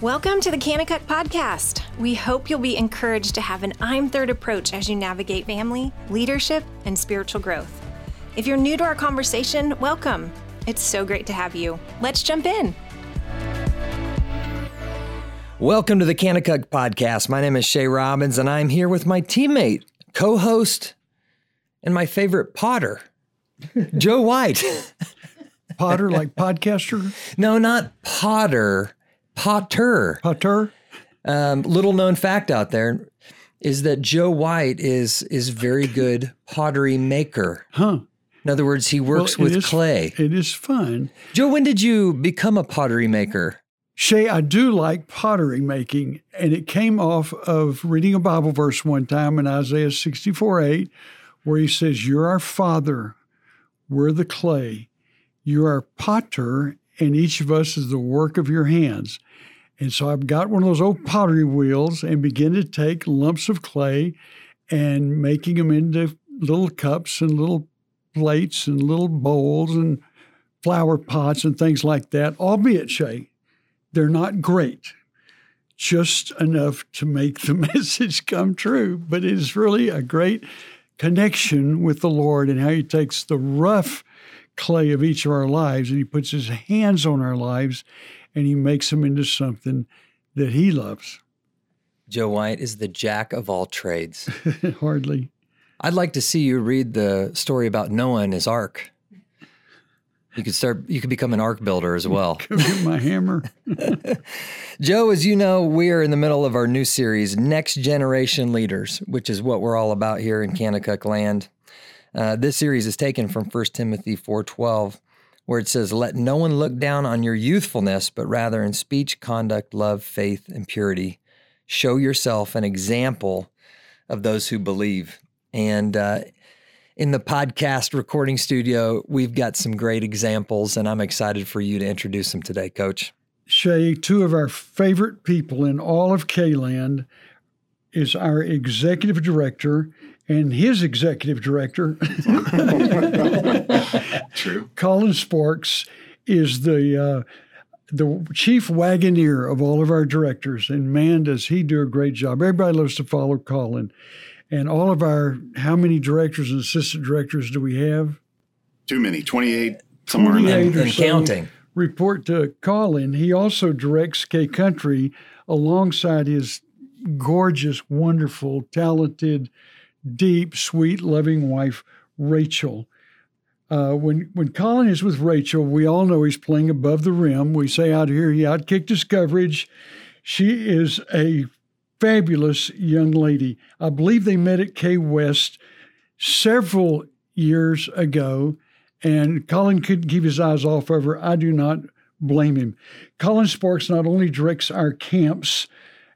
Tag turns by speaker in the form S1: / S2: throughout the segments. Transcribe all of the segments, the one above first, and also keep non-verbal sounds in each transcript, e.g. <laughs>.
S1: Welcome to the Kanakuk Podcast. We hope you'll be encouraged to have an I'm Third approach as you navigate family, leadership, and spiritual growth. If you're new to our conversation, welcome. It's so great to have you. Let's jump in.
S2: Welcome to the Kanakuk Podcast. My name is Shay Robbins, and I'm here with my teammate, co host, and my favorite potter, <laughs> Joe White.
S3: Potter, like podcaster?
S2: No, not potter, potter.
S3: Potter?
S2: Um, little known fact out there is that Joe White is is very good pottery maker.
S3: Huh.
S2: In other words, he works
S3: Well,
S2: with
S3: is-
S2: clay.
S3: It is fun.
S2: Joe, when did you become a pottery maker?
S3: Shay, I do like pottery making, and it came off of reading a Bible verse one time in Isaiah 64 8, where he says, You're our Father, we're the clay. You are potter, and each of us is the work of your hands. And so I've got one of those old pottery wheels and begin to take lumps of clay and making them into little cups and little plates and little bowls and flower pots and things like that, albeit, Shay, they're not great, just enough to make the <laughs> message come true. But it is really a great connection with the Lord and how He takes the rough clay of each of our lives and He puts His hands on our lives and He makes them into something that He loves.
S2: Joe White is the jack of all trades. <laughs>
S3: Hardly.
S2: I'd like to see you read the story about Noah and his ark. You could start. You could become an ark builder as well. <laughs>
S3: Get my hammer. <laughs>
S2: Joe, as you know, we are in the middle of our new series, Next Generation Leaders, which is what we're all about here in Kanakuk land. Uh, this series is taken from 1 Timothy 4.12, where it says, Let no one look down on your youthfulness, but rather in speech, conduct, love, faith, and purity. Show yourself an example of those who believe. And uh, in the podcast recording studio, we've got some great examples, and I'm excited for you to introduce them today, Coach.
S3: Shay, two of our favorite people in all of K-Land is our executive director and his executive director. <laughs>
S4: True.
S3: Collin Sparks is the uh, the chief wagoneer of all of our directors, and man, does he do a great job! Everybody loves to follow Collin, and all of our how many directors and assistant directors do we have?
S4: Too many. 28, somewhere in there.
S2: And
S3: so
S2: counting.
S3: Report to Collin. He also directs K Country alongside his gorgeous, wonderful, talented, deep, sweet, loving wife, Rachel. Uh, when when Collin is with Rachel, we all know he's playing above the rim. We say out here he outkicked his coverage. She is a fabulous young lady. I believe they met at K West several years ago, and Collin couldn't keep his eyes off of her. I do not blame him. Collin Sparks not only directs our camps,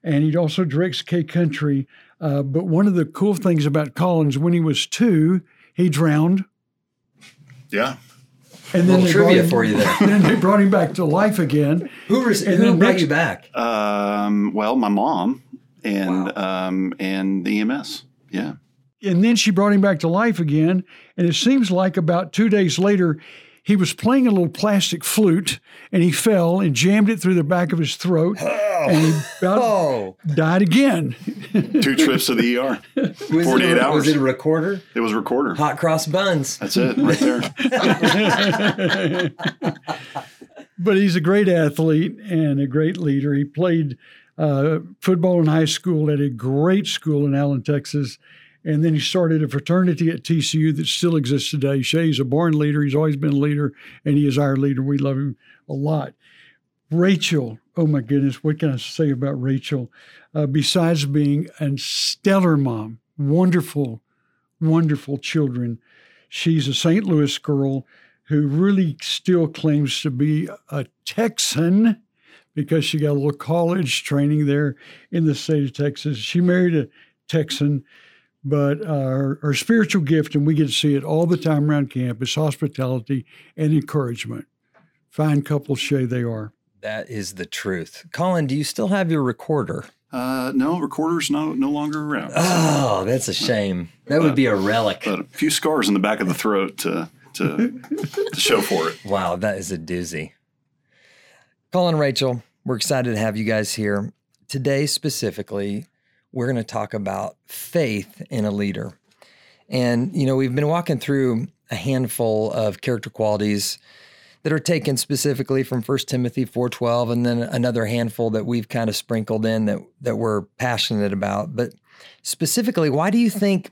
S3: and he also directs K Country. Uh, but one of the cool things about Collin's, when he was two, he drowned.
S4: Yeah.
S3: And
S2: Little
S3: they
S2: trivia
S3: him-
S2: for you there. <laughs>
S3: then they brought him back to life again.
S2: Who, res-
S3: And
S2: who
S3: then
S2: brought
S3: next-
S2: you back?
S4: Um, well, my mom and um, and the EMS. Yeah.
S3: And then she brought him back to life again. And it seems like about two days later, he was playing a little plastic flute and he fell and jammed it through the back of his throat. And he about <laughs>
S2: Oh,
S3: died again.
S4: Two trips to the ER.
S2: was <laughs>
S4: 48
S2: a,
S4: hours.
S2: Was it a recorder?
S4: It was a recorder.
S2: Hot cross buns.
S4: That's it right there. <laughs>
S3: but he's a great athlete and a great leader. He played uh, football in high school at a great school in Allen, Texas. And then he started a fraternity at TCU that still exists today. Shay's a born leader. He's always been a leader, and he is our leader. We love him a lot. Rachel, oh my goodness, what can I say about Rachel? Uh, besides being a stellar mom, wonderful, wonderful children, she's a St. Louis girl who really still claims to be a Texan because she got a little college training there in the state of Texas. She married a Texan, but our, her, her spiritual gift, and we get to see it all the time around campus, hospitality and encouragement. Fine couple, Shay, they are.
S2: That is the truth. Collin, do you still have your recorder?
S4: Uh, no, recorder's no no longer around.
S2: Oh, that's a shame. That would be a relic.
S4: But a few scars in the back of the throat to to, to show for it.
S2: Wow, that is a doozy. Collin, Rachel, We're excited to have you guys here. Today, specifically, we're going to talk about faith in a leader. And, you know, we've been walking through a handful of character qualities that are taken specifically from 1 Timothy 4:12 and then another handful that we've kind of sprinkled in that that we're passionate about. But specifically, why do you think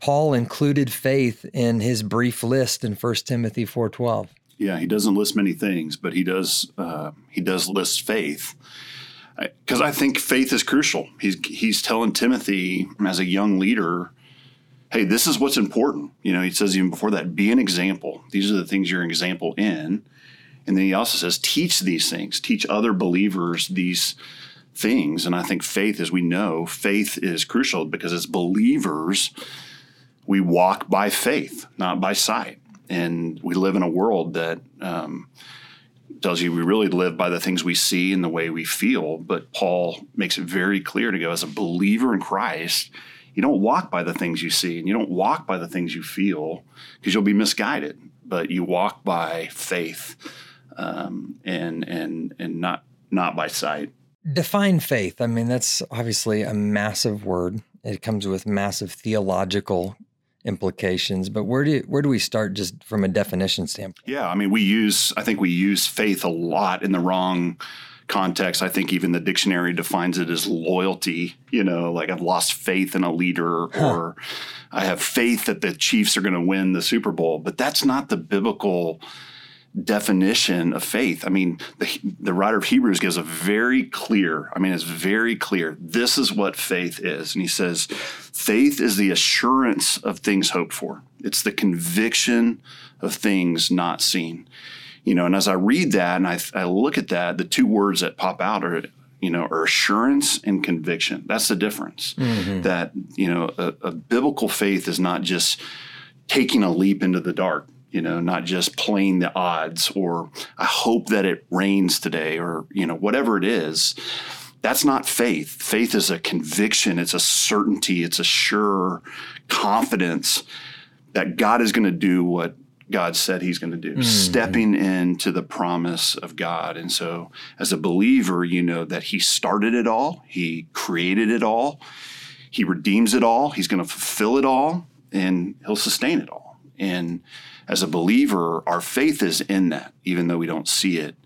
S2: Paul included faith in his brief list in 1 Timothy 4:12?
S4: Yeah, he doesn't list many things, but he does uh, he does list faith because I think faith is crucial. He's he's telling Timothy as a young leader, hey, this is what's important. You know, he says even before that, be an example. These are the things you're an example in. And then he also says, teach these things, teach other believers these things. And I think faith, as we know, faith is crucial because as believers, we walk by faith, not by sight. And we live in a world that um, tells you we really live by the things we see and the way we feel. But Paul makes it very clear to go as a believer in Christ, you don't walk by the things you see and you don't walk by the things you feel because you'll be misguided. But you walk by faith um, and and and not not by sight.
S2: Define faith. I mean, that's obviously a massive word. It comes with massive theological implications. But where do where do we start just from a definition standpoint?
S4: Yeah, I mean, we use I think we use faith a lot in the wrong context. I think even the dictionary defines it as loyalty. You know, like I've lost faith in a leader, huh. or I have faith that the Chiefs are going to win the Super Bowl. But that's not the biblical definition of faith. I mean, the, the writer of Hebrews gives a very clear, I mean, it's very clear. This is what faith is. And he says, faith is the assurance of things hoped for, it's the conviction of things not seen. You know, and as I read that and I, I look at that, the two words that pop out are you know, are assurance and conviction. That's the difference. Mm-hmm. That, you know, a, a, biblical faith is not just taking a leap into the dark you know, not just playing the odds or I hope that it rains today or, you know, whatever it is. That's not faith. Faith is a conviction, it's a certainty, it's a sure confidence that God is going to do what God said he's going to do, mm-hmm. stepping into the promise of God. And so, as a believer, you know that he started it all, he created it all, he redeems it all, he's going to fulfill it all, and he'll sustain it all. And as a believer, our faith is in that, even though we don't see it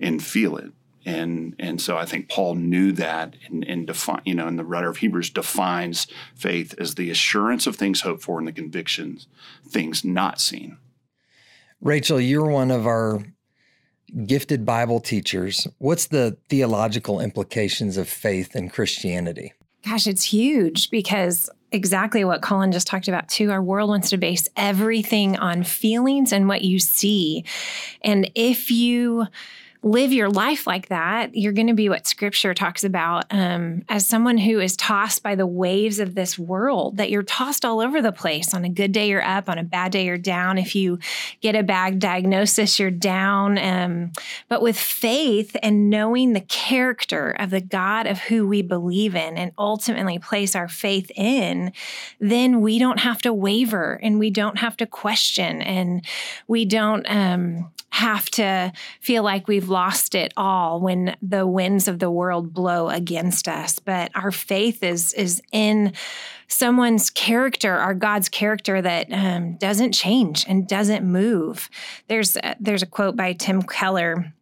S4: and feel it. And and so I think Paul knew that and, and define you know, and the writer of Hebrews defines faith as the assurance of things hoped for and the convictions things not seen.
S2: Rachel, you're one of our gifted Bible teachers. What's the theological implications of faith in Christianity?
S1: Gosh, it's huge because exactly what Collin just talked about too. Our world wants to base everything on feelings and what you see. And if you live your life like that, you're going to be what scripture talks about um, as someone who is tossed by the waves of this world, that you're tossed all over the place. On a good day, you're up. On a bad day, you're down. If you get a bad diagnosis, you're down. Um, but with faith and knowing the character of the God of who we believe in and ultimately place our faith in, then we don't have to waver and we don't have to question and we don't. Um, have to feel like we've lost it all when the winds of the world blow against us. But our faith is is in someone's character our god's character that um, doesn't change and doesn't move. There's a, there's a quote by tim keller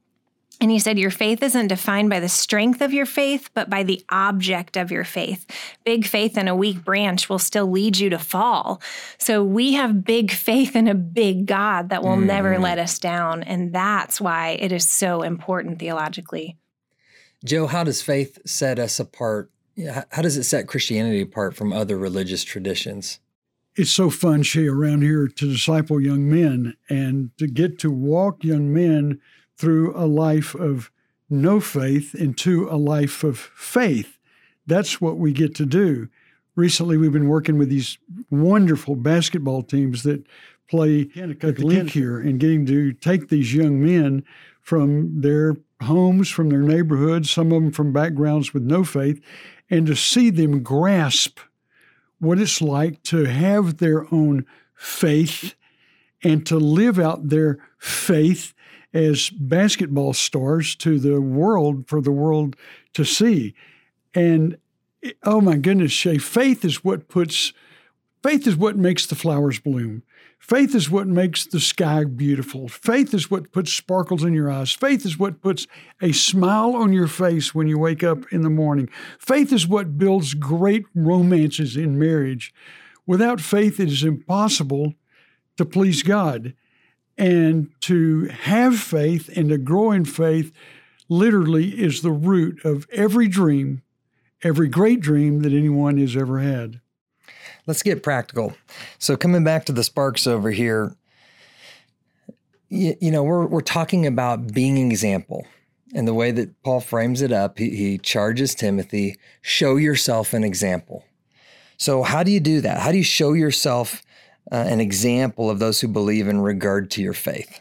S1: and he said, Your faith isn't defined by the strength of your faith, but by the object of your faith. Big faith in a weak branch will still lead you to fall. So we have big faith in a big God that will mm. never let us down. And that's why it is so important theologically.
S2: Joe, how does faith set us apart? How does it set Christianity apart from other religious traditions?
S3: It's so fun, Shay, around here to disciple young men and to get to walk young men through a life of no faith into a life of faith. That's what we get to do. Recently, we've been working with these wonderful basketball teams that play Kanakuk League here and getting to take these young men from their homes, from their neighborhoods, some of them from backgrounds with no faith, and to see them grasp what it's like to have their own faith and to live out their faith as basketball stars to the world for the world to see. And oh my goodness, Shay, faith is what puts faith is what makes the flowers bloom. Faith is what makes the sky beautiful. Faith is what puts sparkles in your eyes. Faith is what puts a smile on your face when you wake up in the morning. Faith is what builds great romances in marriage. Without faith, it is impossible to please God. And to have faith and to grow in faith literally is the root of every dream, every great dream that anyone has ever had.
S2: Let's get practical. So, coming back to the sparks over here, you, you know, we're, we're talking about being an example. And the way that Paul frames it up, he, he charges Timothy, show yourself an example. So, how do you do that? How do you show yourself uh, an example of those who believe in regard to your faith?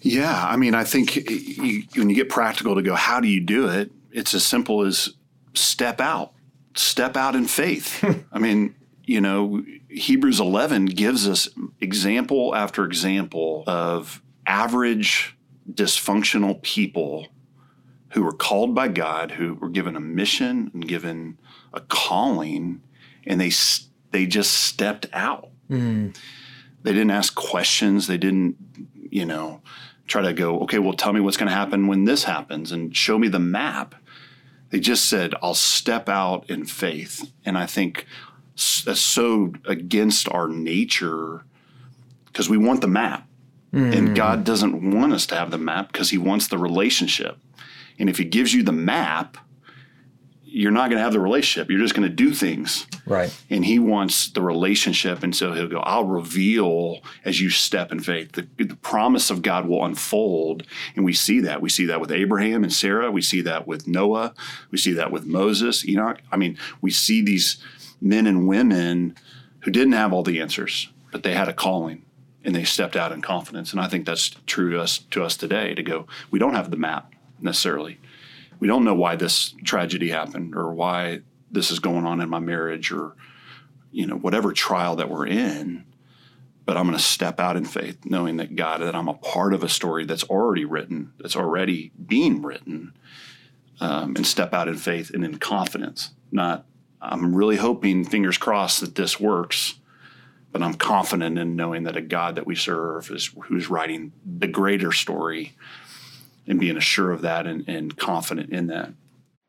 S4: Yeah, I mean, I think you, when you get practical to go, how do you do it? It's as simple as step out, step out in faith. <laughs> I mean, you know, Hebrews 11 gives us example after example of average dysfunctional people who were called by God, who were given a mission and given a calling, and they they just stepped out. Mm. They didn't ask questions. They didn't, you know, try to go, okay, well, tell me what's going to happen when this happens and show me the map. They just said, I'll step out in faith. And I think that's so against our nature because we want the map. Mm. And God doesn't want us to have the map because He wants the relationship. And if He gives you the map, you're not going to have the relationship. You're just going to do things.
S2: Right.
S4: And he wants the relationship. And so he'll go, I'll reveal as you step in faith. The, the, promise of God will unfold. And we see that. We see that with Abraham and Sarah. We see that with Noah. We see that with Moses, Enoch. I mean, we see these men and women who didn't have all the answers, but they had a calling and they stepped out in confidence. And I think that's true to us to us today to go, we don't have the map necessarily. We don't know why this tragedy happened or why this is going on in my marriage or you know whatever trial that we're in but i'm going to step out in faith knowing that god that i'm a part of a story that's already written that's already being written um, and step out in faith and in confidence not I'm really hoping, fingers crossed, that this works. But I'm confident in knowing that a God that we serve is who's writing the greater story and being assured of that and, and confident in that.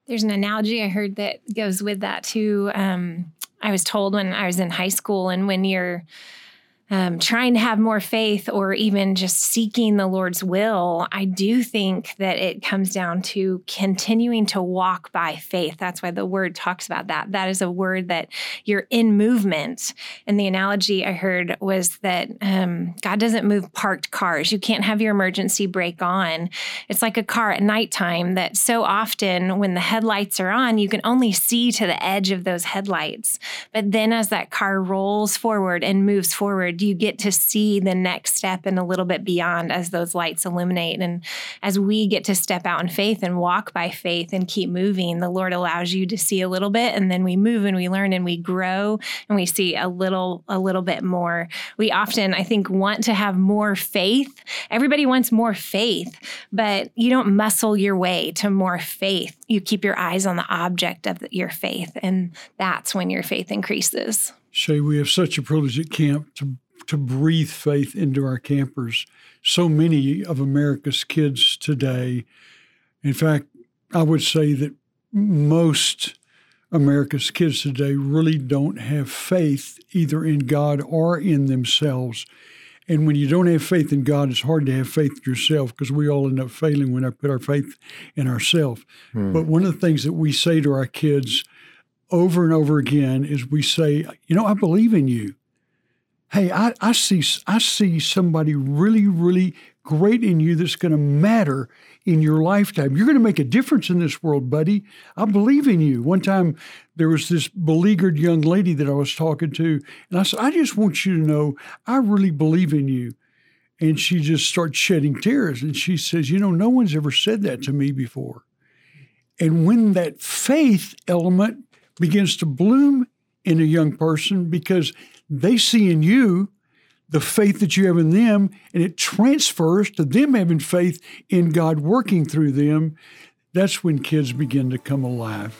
S1: There's an analogy I heard that goes with that too. Um, I was told when I was in high school, and when you're um, trying to have more faith or even just seeking the Lord's will, I do think that it comes down to continuing to walk by faith. That's why the word talks about that. That is a word that you're in movement. And the analogy I heard was that um, God doesn't move parked cars. You can't have your emergency brake on. It's like a car at nighttime that so often when the headlights are on, you can only see to the edge of those headlights. But then as that car rolls forward and moves forward, you get to see the next step and a little bit beyond as those lights illuminate. And as we get to step out in faith and walk by faith and keep moving, the Lord allows you to see a little bit and then we move and we learn and we grow and we see a little, a little bit more. We often, I think, want to have more faith. Everybody wants more faith, but you don't muscle your way to more faith. You keep your eyes on the object of your faith, and that's when your faith increases.
S3: Shay, we have such a privilege at camp to to breathe faith into our campers. So many of America's kids today, in fact, I would say that most America's kids today really don't have faith either in God or in themselves. And when you don't have faith in God, it's hard to have faith in yourself because we all end up failing when I put our faith in ourselves. Hmm. But one of the things that we say to our kids over and over again is we say, you know, I believe in you hey, I, I see I see somebody really, really great in you that's going to matter in your lifetime. You're going to make a difference in this world, buddy. I believe in you. One time there was this beleaguered young lady that I was talking to, and I said, I just want you to know I really believe in you. And she just starts shedding tears. And she says, You know, no one's ever said that to me before. And when that faith element begins to bloom in a young person because they see in you the faith that you have in them and it transfers to them having faith in God working through them, that's when kids begin to come alive.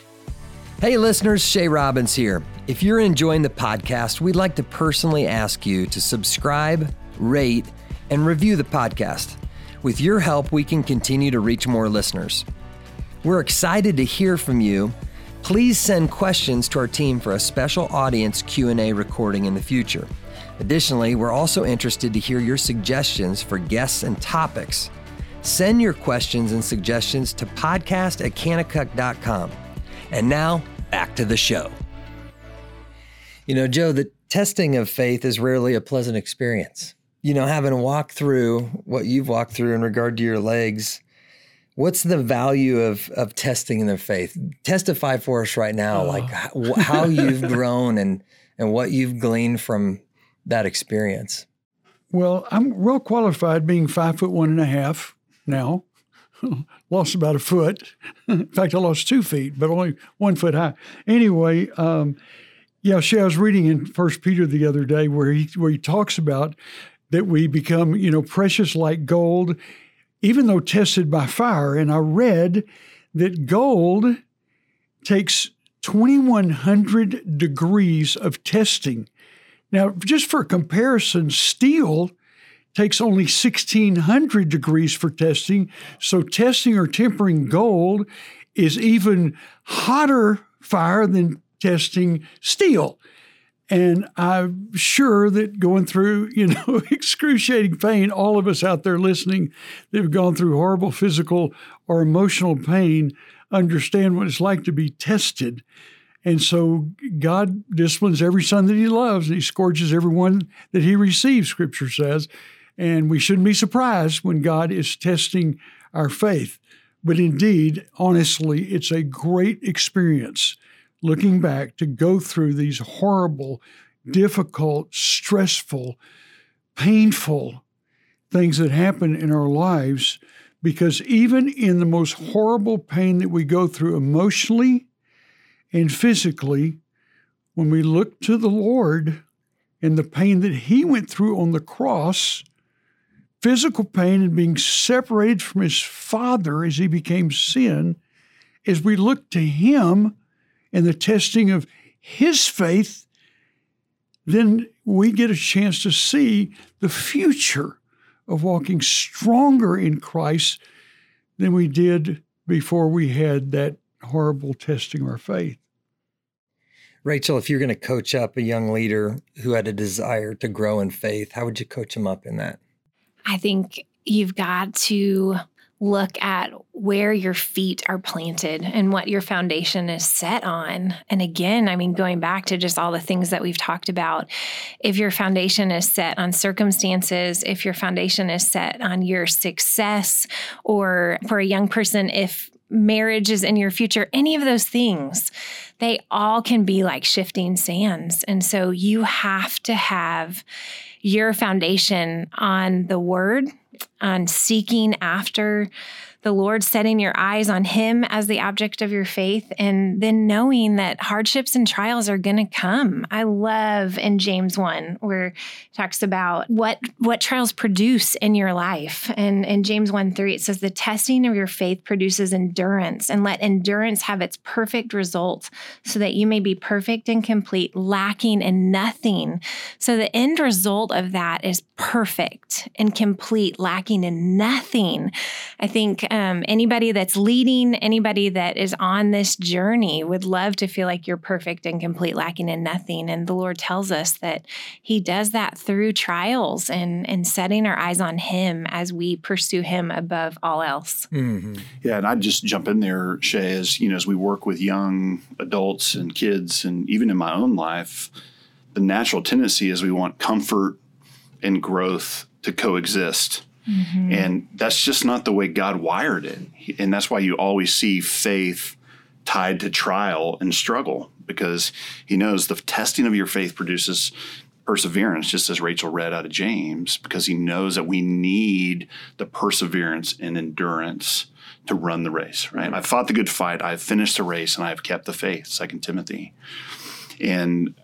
S2: Hey, listeners, Shay Robbins here. If you're enjoying the podcast, we'd like to personally ask you to subscribe, rate, and review the podcast. With your help, we can continue to reach more listeners. We're excited to hear from you. Please send questions to our team for a special audience Q&A recording in the future. Additionally, we're also interested to hear your suggestions for guests and topics. Send your questions and suggestions to podcast at kanakuk.com. And now, back to the show. You know, Joe, the testing of faith is rarely a pleasant experience. You know, having walked through what you've walked through in regard to your legs, what's the value of of testing in their faith? Testify for us right now, oh. like how, how you've <laughs> grown and and what you've gleaned from that experience.
S3: Well, I'm well qualified, being five foot one and a half now. <laughs> lost about a foot. <laughs> In fact, I lost two feet, but only one foot high. Anyway, um, yeah, see, I was reading in First Peter the other day where he where he talks about that we become, you know, precious like gold, even though tested by fire. And I read that gold takes 2100 degrees of testing. Now, just for comparison, steel takes only 1600 degrees for testing. So, testing or tempering gold is even hotter fire than testing steel. And I'm sure that going through, you know, <laughs> excruciating pain, all of us out there listening that have gone through horrible physical or emotional pain understand what it's like to be tested. And so God disciplines every son that he loves, and he scourges everyone that he receives, scripture says. And we shouldn't be surprised when God is testing our faith. But indeed, honestly, it's a great experience looking back to go through these horrible, mm. difficult, stressful, painful things that happen in our lives. Because even in the most horrible pain that we go through emotionally and physically, when we look to the Lord and the pain that He went through on the cross, physical pain and being separated from his father as he became sin, as we look to him and the testing of his faith, then we get a chance to see the future of walking stronger in Christ than we did before we had that horrible testing of our faith.
S2: Rachel, if you're going to coach up a young leader who had a desire to grow in faith, how would you coach him up in that?
S1: I think you've got to look at where your feet are planted and what your foundation is set on. And again, I mean, going back to just all the things that we've talked about, if your foundation is set on circumstances, if your foundation is set on your success, or for a young person, if marriage is in your future, any of those things, they all can be like shifting sands. And so you have to have your foundation on the word, on seeking after the Lord, setting your eyes on Him as the object of your faith, and then knowing that hardships and trials are going to come. I love in James 1 where it talks about what, what trials produce in your life. And in James 1 3, it says, The testing of your faith produces endurance, and let endurance have its perfect result, so that you may be perfect and complete, lacking in nothing. So the end result of that is perfect and complete, lacking in nothing. I think um, anybody that's leading, anybody that is on this journey would love to feel like you're perfect and complete, lacking in nothing. And the Lord tells us that He does that through trials and, and setting our eyes on Him as we pursue Him above all else.
S4: Mm-hmm. Yeah, and I'd just jump in there, Shay, as you know, as we work with young adults and kids, and even in my own life, the natural tendency is we want comfort and growth to coexist. Mm-hmm. And that's just not the way God wired it. And that's why you always see faith tied to trial and struggle because he knows the testing of your faith produces perseverance, just as Rachel read out of James, because he knows that we need the perseverance and endurance to run the race, right? I've fought the good fight, I've finished the race, and I've kept the faith, Second Timothy. And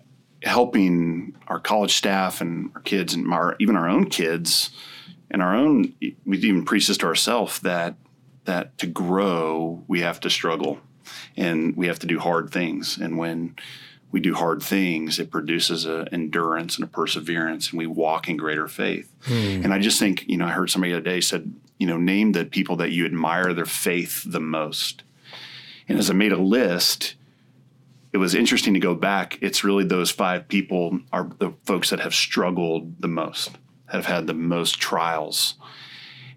S4: helping our college staff and our kids and our, even our own kids and our own we even preach this to ourselves that that to grow we have to struggle and we have to do hard things and when we do hard things it produces an endurance and a perseverance and we walk in greater faith hmm. and i just think you know i heard somebody the other day said you know name the people that you admire their faith the most and as i made a list it was interesting to go back. It's really those five people are the folks that have struggled the most, have had the most trials.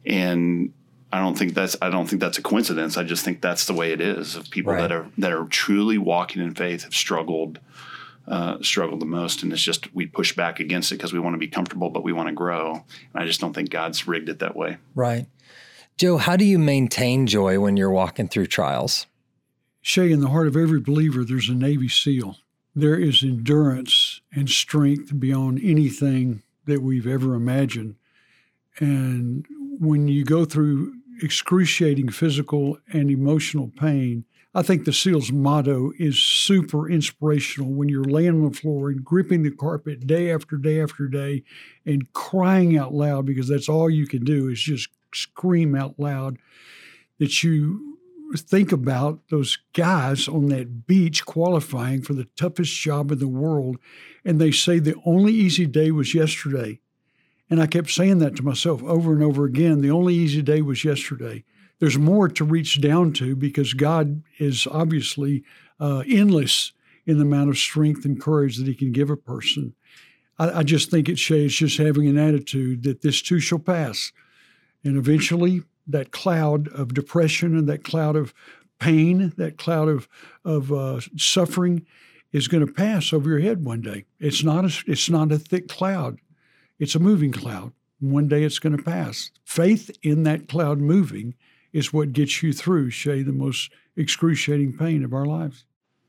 S4: And I don't think that's I don't think that's a coincidence. I just think that's the way it is of people right. that are that are truly walking in faith have struggled uh, struggled the most, and it's just we push back against it because we want to be comfortable, but we want to grow. And I just don't think God's rigged it that way.
S2: Right, Joe. How do you maintain joy when you're walking through trials?
S3: Shay, in the heart of every believer, there's a Navy SEAL. There is endurance and strength beyond anything that we've ever imagined. And when you go through excruciating physical and emotional pain, I think the SEAL's motto is super inspirational when you're laying on the floor and gripping the carpet day after day after day and crying out loud because that's all you can do is just scream out loud that you think about those guys on that beach qualifying for the toughest job in the world, and they say the only easy day was yesterday. And I kept saying that to myself over and over again. The only easy day was yesterday. There's more to reach down to because God is obviously uh, endless in the amount of strength and courage that He can give a person. I, I just think it shows just having an attitude that this too shall pass. And eventually, that cloud of depression and that cloud of pain, that cloud of of uh, suffering, is going to pass over your head one day. It's not a it's not a thick cloud; it's a moving cloud. One day it's going to pass. Faith in that cloud moving is what gets you through, Shay, the most excruciating pain of our lives.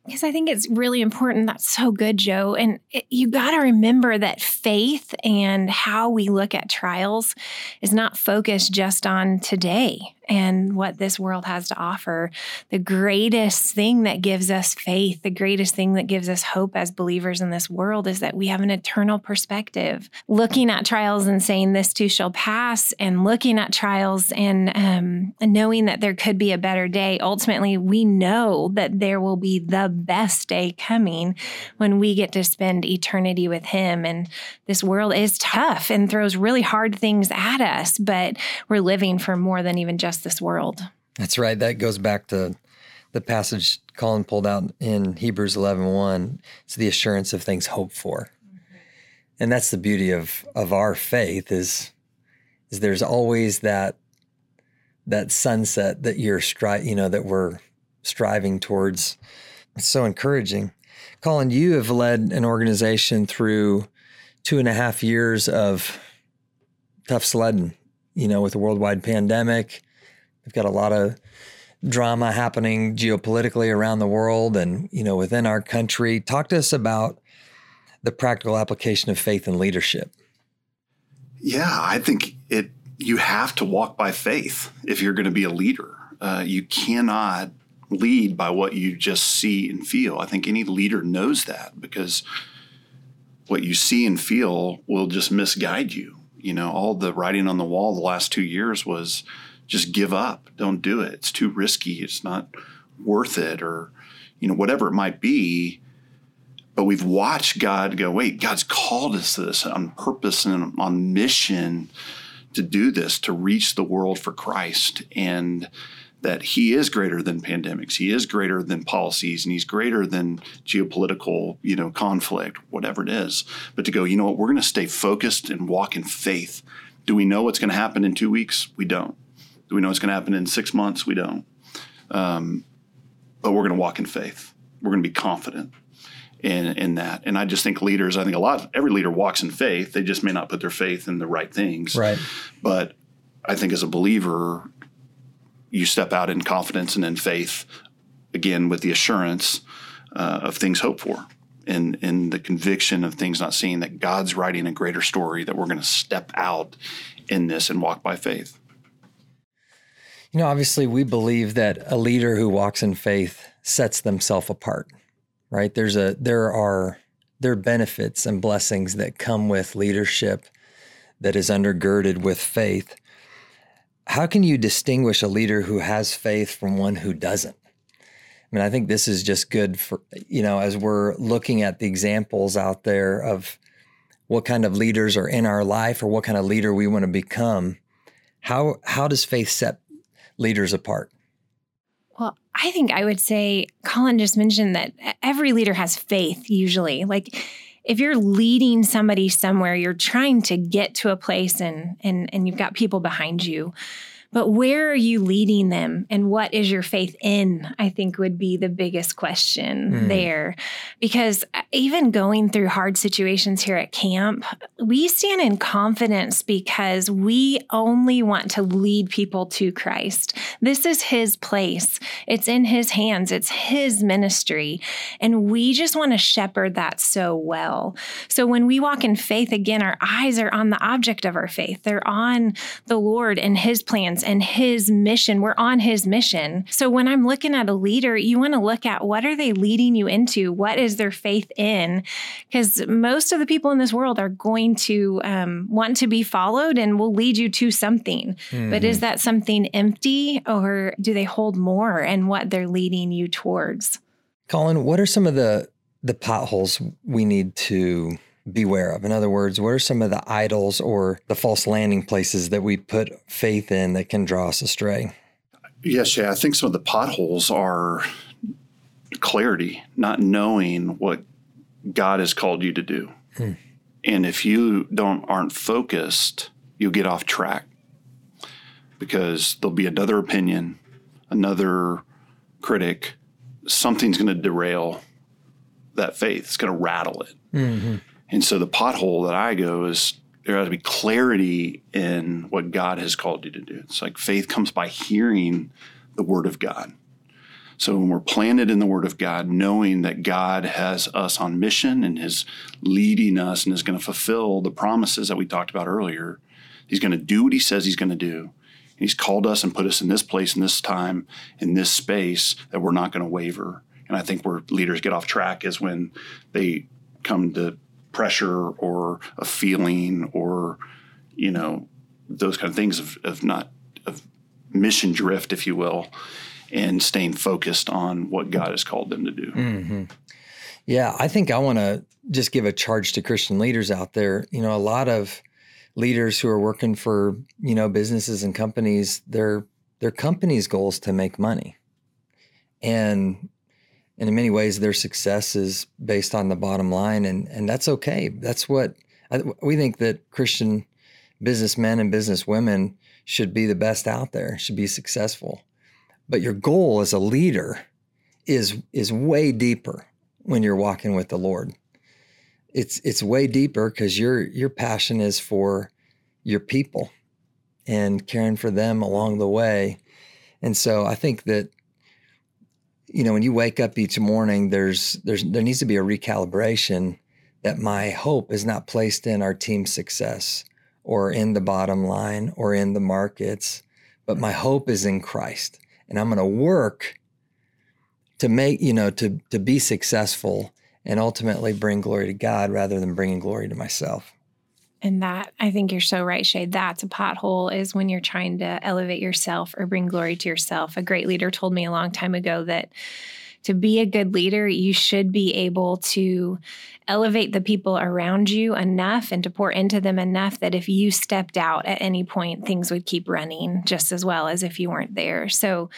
S1: Because I think it's really important. That's so good, Joe. And it, you got to remember that faith and how we look at trials is not focused just on today and what this world has to offer. The greatest thing that gives us faith, the greatest thing that gives us hope as believers in this world is that we have an eternal perspective. Looking at trials and saying, This too shall pass, and looking at trials and, um, knowing that there could be a better day, ultimately, we know that there will be the best day coming when we get to spend eternity with Him. And this world is tough and throws really hard things at us, but we're living for more than even just this world.
S2: That's right. That goes back to the passage Collin pulled out in Hebrews 11 1. It's the assurance of things hoped for. Mm-hmm. And that's the beauty of of our faith is is there's always that that sunset that you're stri- you know that we're striving towards. It's so encouraging. Collin, you have led an organization through two and a half years of tough sledding, you know, with a worldwide pandemic, We've got a lot of drama happening geopolitically around the world and you know within our country. Talk to us about the practical application of faith and leadership.
S4: Yeah, I think it. You have to walk by faith if you're going to be a leader. Uh, you cannot lead by what you just see and feel. I think any leader knows that because what you see and feel will just misguide you. You know, all the writing on the wall the last two years was just give up. Don't do it. It's too risky. It's not worth it, or you know whatever it might be. But we've watched God go. Wait, God's called us to this on purpose and on mission to do this to reach the world for Christ and that he is greater than pandemics he is greater than policies and he's greater than geopolitical you know conflict whatever it is but to go you know what we're going to stay focused and walk in faith do we know what's going to happen in two weeks we don't do we know it's going to happen in six months? We don't. Um, but we're going to walk in faith. We're going to be confident in in that. And I just think leaders. I think a lot. Every leader walks in faith. They just may not put their faith in the right things.
S2: Right.
S4: But I think as a believer, you step out in confidence and in faith, again with the assurance uh, of things hoped for. And, in the conviction of things not seen, that God's writing a greater story, that we're going to step out in this and walk by faith.
S2: You know, obviously, we believe that a leader who walks in faith sets themselves apart, right? There's a there are there are benefits and blessings that come with leadership that is undergirded with faith. How can you distinguish a leader who has faith from one who doesn't? I mean, I think this is just good for, you know, as we're looking at the examples out there of what kind of leaders are in our life or what kind of leader we want to become. How, how does faith set leaders apart?
S1: Well, I think I would say Collin just mentioned that every leader has faith usually. Like if you're leading somebody somewhere, you're trying to get to a place and and and you've got people behind you but where are you leading them and what is your faith in? I think would be the biggest question mm. there. Because uh, even going through hard situations here at camp, we stand in confidence because we only want to lead people to Christ. This is His place, it's in His hands, it's His ministry. And we just want to shepherd that so well. So when we walk in faith, again, our eyes are on the object of our faith, they're on the Lord and His plans and his mission. We're on his mission. So when I'm looking at a leader, you want to look at what are they leading you into? What is their faith in? Because most of the people in this world are going to um, want to be followed and will lead you to something. Mm-hmm. But is mm-hmm. that something empty or do they hold more and what they're leading you towards?
S2: Collin, what are some of the the potholes we need to beware of? In other words, what are some of the idols or the false landing places that we put faith in that can draw us astray?
S4: Yes, yeah. I think some of the potholes are clarity, not knowing what God has called you to do. Hmm. And if you don't aren't focused, you'll get off track because there'll be another opinion, another critic, something's going to derail that faith. It's going to rattle it. Mm-hmm. And so the pothole that I go is there has to be clarity in what God has called you to do. It's like faith comes by hearing the word of God. So when we're planted in the word of God, knowing that God has us on mission and is leading us and is going to fulfill the promises that we talked about earlier, he's going to do what he says he's going to do. And he's called us and put us in this place, in this time, in this space that we're not going to waver. And I think where leaders get off track is when they come to pressure or a feeling or you know those kind of things of, of not of mission drift if you will and staying focused on what god has called them to do. Mm-hmm.
S2: yeah i think i want to just give a charge to christian leaders out there. You know a lot of leaders who are working for you know businesses and companies their their company's goal is to make money. And and in many ways their success is based on the bottom line and and that's okay. That's what we think that christian businessmen and businesswomen should be the best out there should be successful. But your goal as a leader is is way deeper when you're walking with the lord. It's it's way deeper because your your passion is for your people and caring for them along the way. And so i think that you know, when you wake up each morning, there's there's there needs to be a recalibration that my hope is not placed in our team's success or in the bottom line or in the markets, but my hope is in Christ. And I'm going to work to make, you know, to to be successful and ultimately bring glory to God rather than bringing glory to myself.
S1: And that, I think you're so right, Shay. That's a pothole is when you're trying to elevate yourself or bring glory to yourself. A great leader told me a long time ago that to be a good leader, you should be able to elevate the people around you enough and to pour into them enough that if you stepped out at any point, things would keep running just as well as if you weren't there. So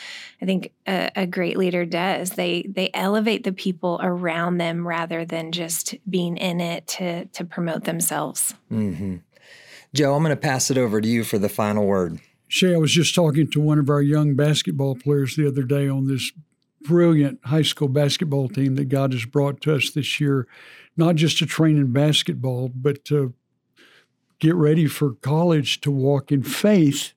S1: I think a, a great leader does. They they elevate the people around them rather than just being in it to to promote themselves.
S2: Mm-hmm. Joe, I'm going to pass it over to you for the final word.
S3: Shay, I was just talking to one of our young basketball players the other day on this brilliant high school basketball team that God has brought to us this year, not just to train in basketball, but to get ready for college to walk in faith,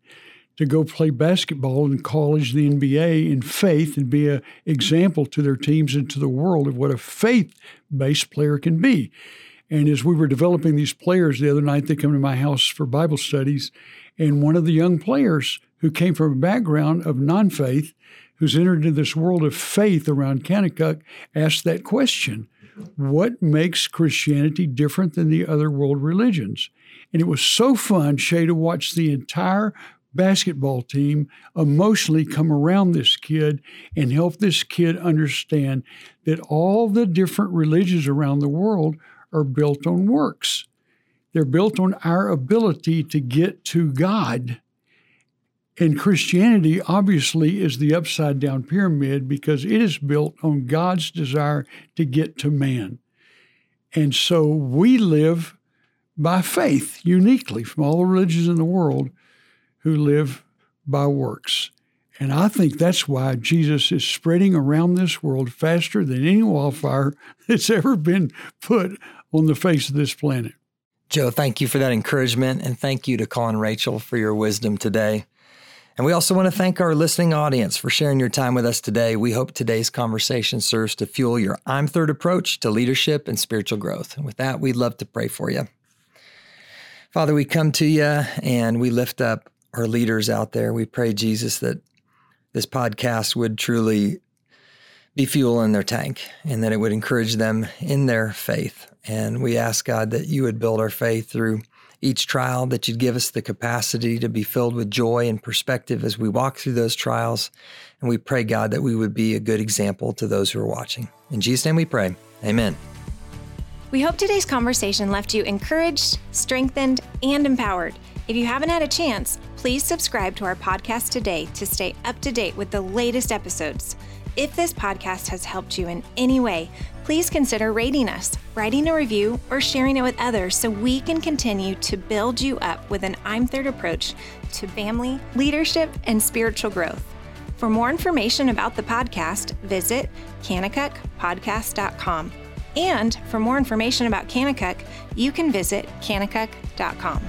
S3: to go play basketball in college, the NBA in faith, and be an example to their teams and to the world of what a faith based player can be. And as we were developing these players the other night, they come to my house for Bible studies. And one of the young players who came from a background of non faith who's entered into this world of faith around Kanakuk asked that question what makes Christianity different than the other world religions. And it was so fun, Shay, to watch the entire basketball team emotionally come around this kid and help this kid understand that all the different religions around the world are built on works. They're built on our ability to get to God. And Christianity obviously is the upside down pyramid because it is built on God's desire to get to man. And so we live by faith uniquely from all the religions in the world who live by works. And I think that's why Jesus is spreading around this world faster than any wildfire <laughs> that's ever been put on the face of this planet.
S2: Joe, thank you for that encouragement. And thank you to Collin Rachel for your wisdom today. And we also want to thank our listening audience for sharing your time with us today. We hope today's conversation serves to fuel your I'm Third approach to leadership and spiritual growth. And with that, we'd love to pray for you. Father, we come to you and we lift up our leaders out there. We pray, Jesus, that this podcast would truly be fuel in their tank and that it would encourage them in their faith. And we ask, God, that you would build our faith through each trial, that you'd give us the capacity to be filled with joy and perspective as we walk through those trials. And we pray, God, that we would be a good example to those who are watching. In Jesus' name we pray. Amen.
S1: We hope today's conversation left you encouraged, strengthened, and empowered. If you haven't had a chance, please subscribe to our podcast today to stay up to date with the latest episodes. If this podcast has helped you in any way, please consider rating us, writing a review, or sharing it with others so we can continue to build you up with an I'm Third approach to family, leadership, and spiritual growth. For more information about the podcast, visit kanakukpodcast.com. And for more information about Kanakuk, you can visit kanakuk.com.